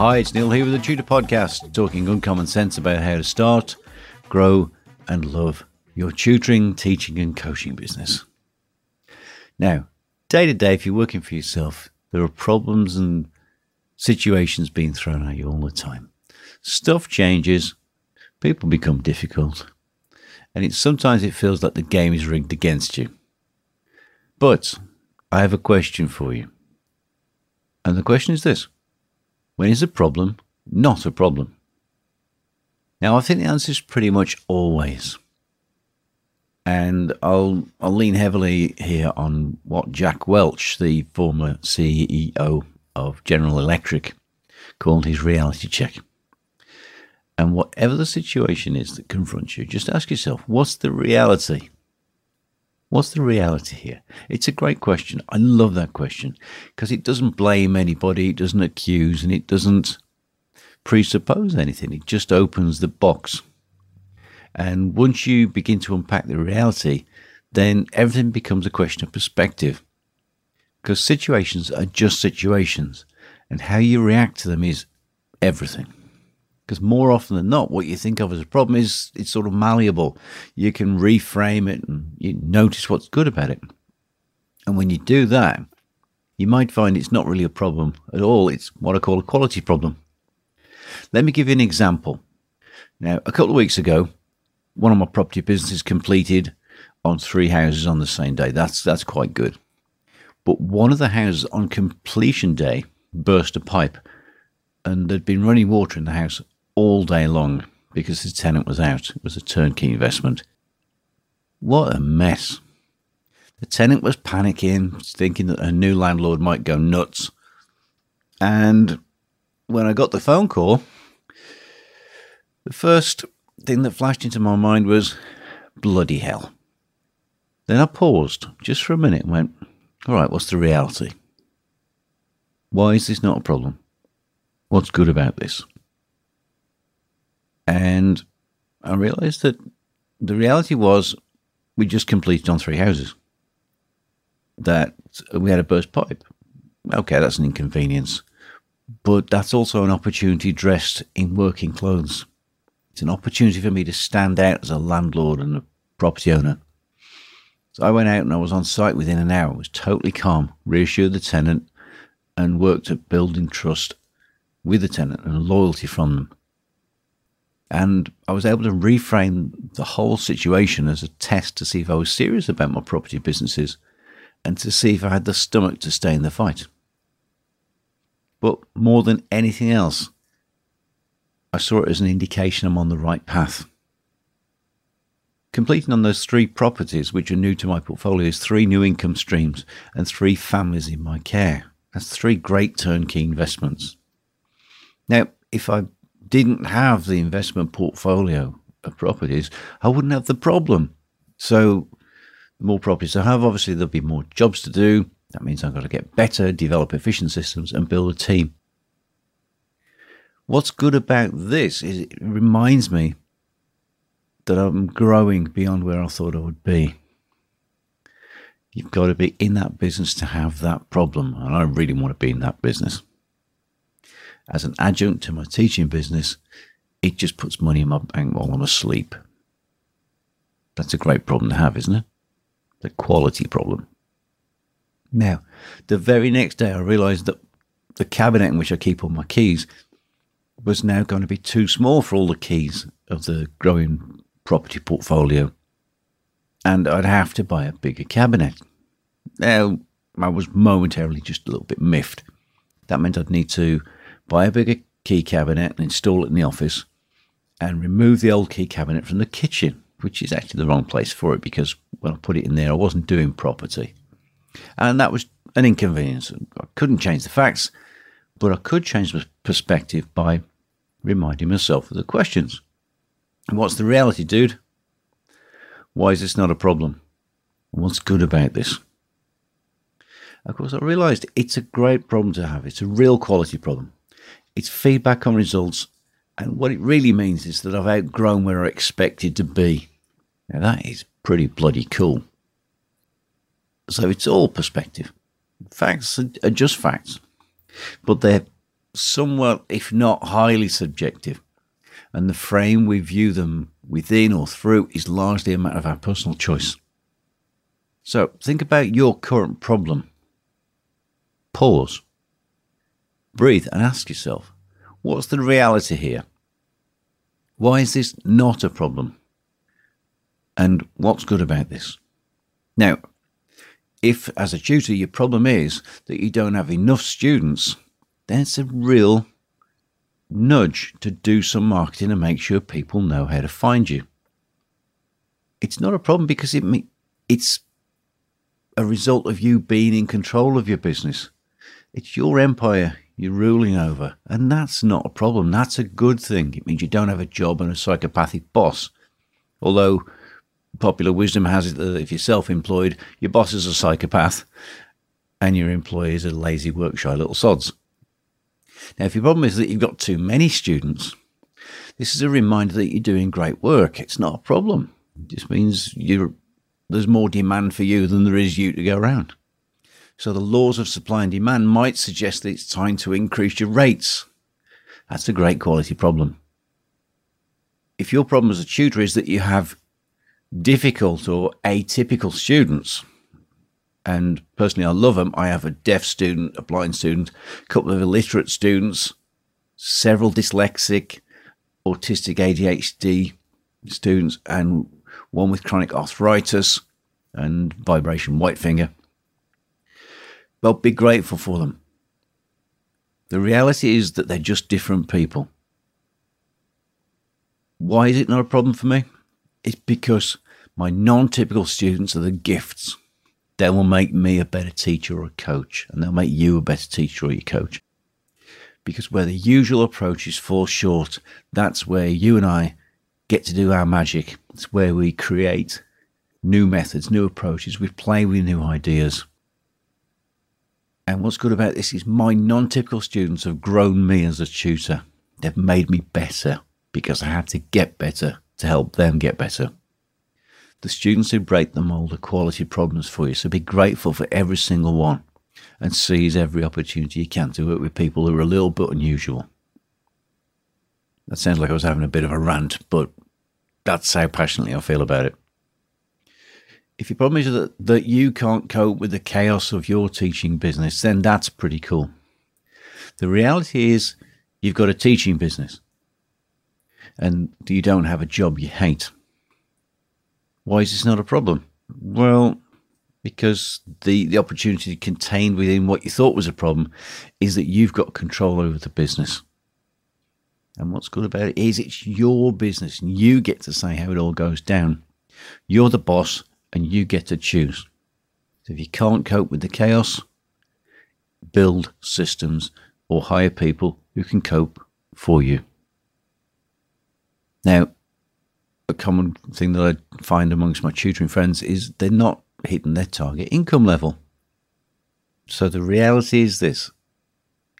Hi, it's Neil here with the Tutor Podcast, talking uncommon sense about how to start, grow, and love your tutoring, teaching, and coaching business. Now, day to day, if you're working for yourself, there are problems and situations being thrown at you all the time. Stuff changes, people become difficult, and it sometimes it feels like the game is rigged against you. But I have a question for you. And the question is this when is a problem not a problem? Now, I think the answer is pretty much always. And I'll, I'll lean heavily here on what Jack Welch, the former CEO of General Electric, called his reality check. And whatever the situation is that confronts you, just ask yourself, what's the reality? What's the reality here? It's a great question. I love that question because it doesn't blame anybody, it doesn't accuse, and it doesn't presuppose anything. It just opens the box. And once you begin to unpack the reality, then everything becomes a question of perspective. Because situations are just situations, and how you react to them is everything. Because more often than not, what you think of as a problem is it's sort of malleable. You can reframe it and you notice what's good about it. And when you do that, you might find it's not really a problem at all. It's what I call a quality problem. Let me give you an example. Now, a couple of weeks ago, one of my property businesses completed on three houses on the same day. That's that's quite good. But one of the houses on completion day burst a pipe and there'd been running water in the house all day long because the tenant was out. It was a turnkey investment. What a mess. The tenant was panicking, thinking that a new landlord might go nuts. And when I got the phone call, the first thing that flashed into my mind was bloody hell. Then I paused just for a minute and went, all right, what's the reality? Why is this not a problem? What's good about this? And I realized that the reality was we just completed on three houses. That we had a burst pipe. Okay, that's an inconvenience. But that's also an opportunity dressed in working clothes. It's an opportunity for me to stand out as a landlord and a property owner. So I went out and I was on site within an hour, I was totally calm, reassured the tenant, and worked at building trust with the tenant and loyalty from them. And I was able to reframe the whole situation as a test to see if I was serious about my property businesses and to see if I had the stomach to stay in the fight. But more than anything else, I saw it as an indication I'm on the right path. Completing on those three properties, which are new to my portfolio, is three new income streams and three families in my care. That's three great turnkey investments. Now, if I didn't have the investment portfolio of properties, I wouldn't have the problem. So, the more properties I have, obviously, there'll be more jobs to do. That means I've got to get better, develop efficient systems, and build a team. What's good about this is it reminds me that I'm growing beyond where I thought I would be. You've got to be in that business to have that problem, and I really want to be in that business as an adjunct to my teaching business, it just puts money in my bank while I'm asleep. That's a great problem to have, isn't it? The quality problem. Now, the very next day, I realized that the cabinet in which I keep all my keys was now going to be too small for all the keys of the growing property portfolio. And I'd have to buy a bigger cabinet. Now, I was momentarily just a little bit miffed. That meant I'd need to buy a bigger key cabinet and install it in the office, and remove the old key cabinet from the kitchen, which is actually the wrong place for it because when I put it in there, I wasn't doing property. And that was an inconvenience. I couldn't change the facts, but I could change the perspective by reminding myself of the questions. What's the reality, dude? Why is this not a problem? What's good about this? Of course, I realized it's a great problem to have. It's a real quality problem. It's feedback on results. And what it really means is that I've outgrown where I expected to be. Now, that is pretty bloody cool. So it's all perspective. Facts are just facts, but they're somewhat, if not highly subjective. And the frame we view them within or through is largely a matter of our personal choice. So think about your current problem. Pause. Breathe and ask yourself, what's the reality here? Why is this not a problem? And what's good about this? Now, if as a tutor your problem is that you don't have enough students, then it's a real nudge to do some marketing and make sure people know how to find you. It's not a problem because it it's a result of you being in control of your business. It's your empire you're ruling over, and that's not a problem. That's a good thing. It means you don't have a job and a psychopathic boss. Although popular wisdom has it that if you're self-employed, your boss is a psychopath, and your employees are lazy, work-shy little sods. Now, if your problem is that you've got too many students, this is a reminder that you're doing great work. It's not a problem. It just means there's more demand for you than there is you to go around. So the laws of supply and demand might suggest that it's time to increase your rates. That's a great quality problem. If your problem as a tutor is that you have difficult or atypical students, and personally, I love them. I have a deaf student, a blind student, a couple of illiterate students, several dyslexic, autistic ADHD students, and one with chronic arthritis and vibration white finger. Well, be grateful for them. The reality is that they're just different people. Why is it not a problem for me? It's because my non typical students are the gifts they will make me a better teacher or a coach, and they'll make you a better teacher or your coach. Because where the usual approaches fall short, that's where you and I get to do our magic. It's where we create new methods, new approaches, we play with new ideas. And what's good about this is my non typical students have grown me as a tutor. They've made me better because I had to get better to help them get better. The students who break the mold are quality problems for you, so be grateful for every single one and seize every opportunity you can to work with people who are a little bit unusual. That sounds like I was having a bit of a rant, but that's how passionately I feel about it. If your problem is that, that you can't cope with the chaos of your teaching business, then that's pretty cool. The reality is you've got a teaching business and you don't have a job you hate. Why is this not a problem? Well, because the, the opportunity contained within what you thought was a problem is that you've got control over the business. And what's good about it is it's your business and you get to say how it all goes down. You're the boss and you get to choose. So if you can't cope with the chaos, build systems or hire people who can cope for you. Now, a common thing that I find amongst my tutoring friends is they're not hitting their target income level. So the reality is this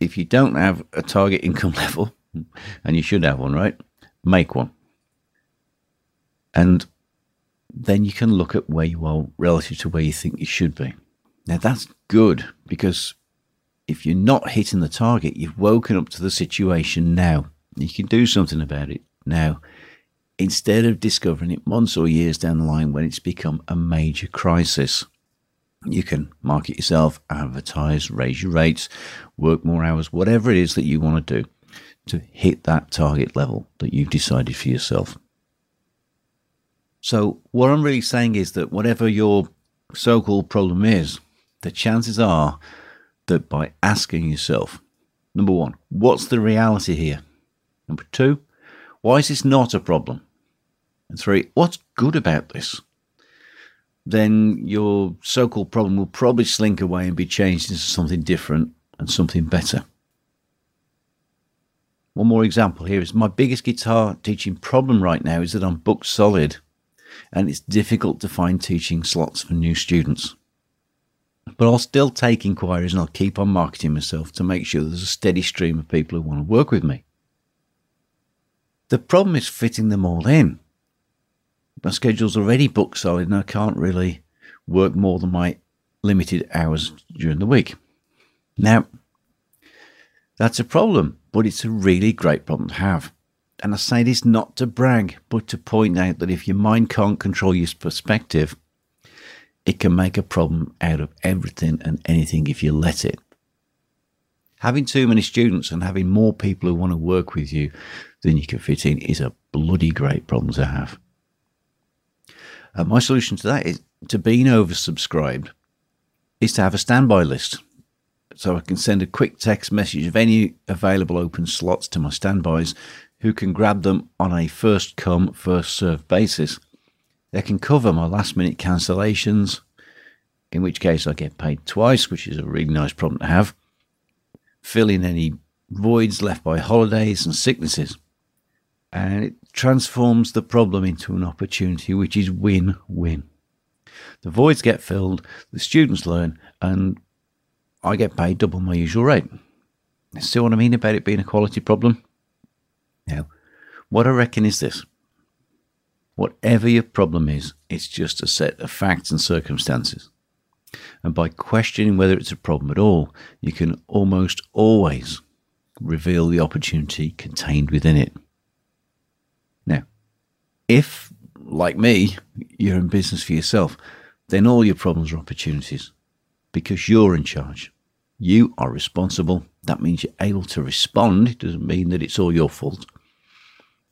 if you don't have a target income level, and you should have one, right? Make one. And then you can look at where you are relative to where you think you should be. Now that's good because if you're not hitting the target, you've woken up to the situation now. You can do something about it now instead of discovering it months or years down the line when it's become a major crisis. You can market yourself, advertise, raise your rates, work more hours, whatever it is that you want to do to hit that target level that you've decided for yourself. So, what I'm really saying is that whatever your so called problem is, the chances are that by asking yourself, number one, what's the reality here? Number two, why is this not a problem? And three, what's good about this? Then your so called problem will probably slink away and be changed into something different and something better. one more example here is my biggest guitar teaching problem right now is that I'm booked solid and it's difficult to find teaching slots for new students. But I'll still take inquiries and I'll keep on marketing myself to make sure there's a steady stream of people who want to work with me. The problem is fitting them all in. My schedule's already booked solid and I can't really work more than my limited hours during the week. Now, that's a problem, but it's a really great problem to have. And I say this not to brag, but to point out that if your mind can't control your perspective, it can make a problem out of everything and anything if you let it. Having too many students and having more people who want to work with you than you can fit in is a bloody great problem to have. Uh, my solution to that is to being oversubscribed is to have a standby list. So I can send a quick text message of any available open slots to my standbys who can grab them on a first come, first served basis. They can cover my last minute cancellations, in which case I get paid twice, which is a really nice problem to have. Fill in any voids left by holidays and sicknesses. And it transforms the problem into an opportunity, which is win win. The voids get filled, the students learn, and I get paid double my usual rate. See what I mean about it being a quality problem? Now, what I reckon is this whatever your problem is, it's just a set of facts and circumstances. And by questioning whether it's a problem at all, you can almost always reveal the opportunity contained within it. Now, if, like me, you're in business for yourself, then all your problems are opportunities because you're in charge. You are responsible. That means you're able to respond. It doesn't mean that it's all your fault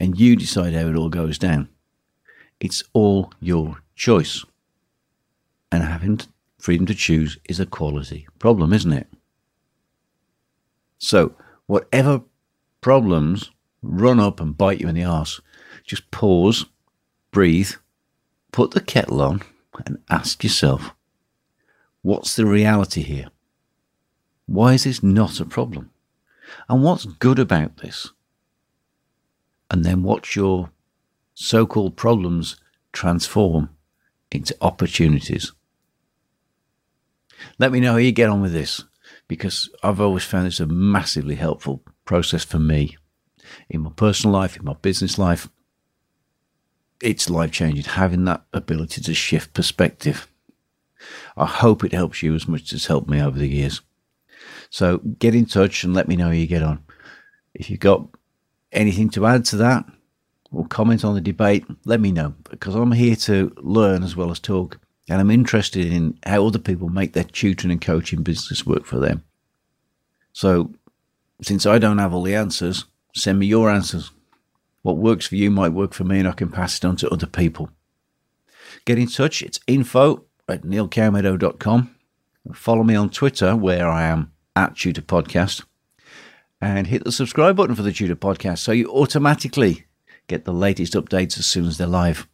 and you decide how it all goes down. It's all your choice. And having freedom to choose is a quality problem, isn't it? So, whatever problems run up and bite you in the arse, just pause, breathe, put the kettle on, and ask yourself what's the reality here? Why is this not a problem? And what's good about this? And then watch your so called problems transform into opportunities. Let me know how you get on with this because I've always found this a massively helpful process for me in my personal life, in my business life. It's life changing having that ability to shift perspective. I hope it helps you as much as it's helped me over the years. So get in touch and let me know how you get on. If you've got anything to add to that or comment on the debate, let me know because I'm here to learn as well as talk. And I'm interested in how other people make their tutoring and coaching business work for them. So, since I don't have all the answers, send me your answers. What works for you might work for me, and I can pass it on to other people. Get in touch. It's info at neilcowmeadow.com. Follow me on Twitter, where I am at Tutor Podcast and hit the subscribe button for the Tutor Podcast so you automatically get the latest updates as soon as they're live.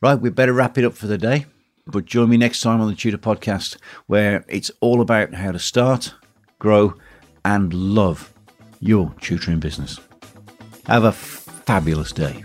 Right, we better wrap it up for the day, but join me next time on the Tutor Podcast where it's all about how to start, grow, and love your tutoring business. Have a fabulous day.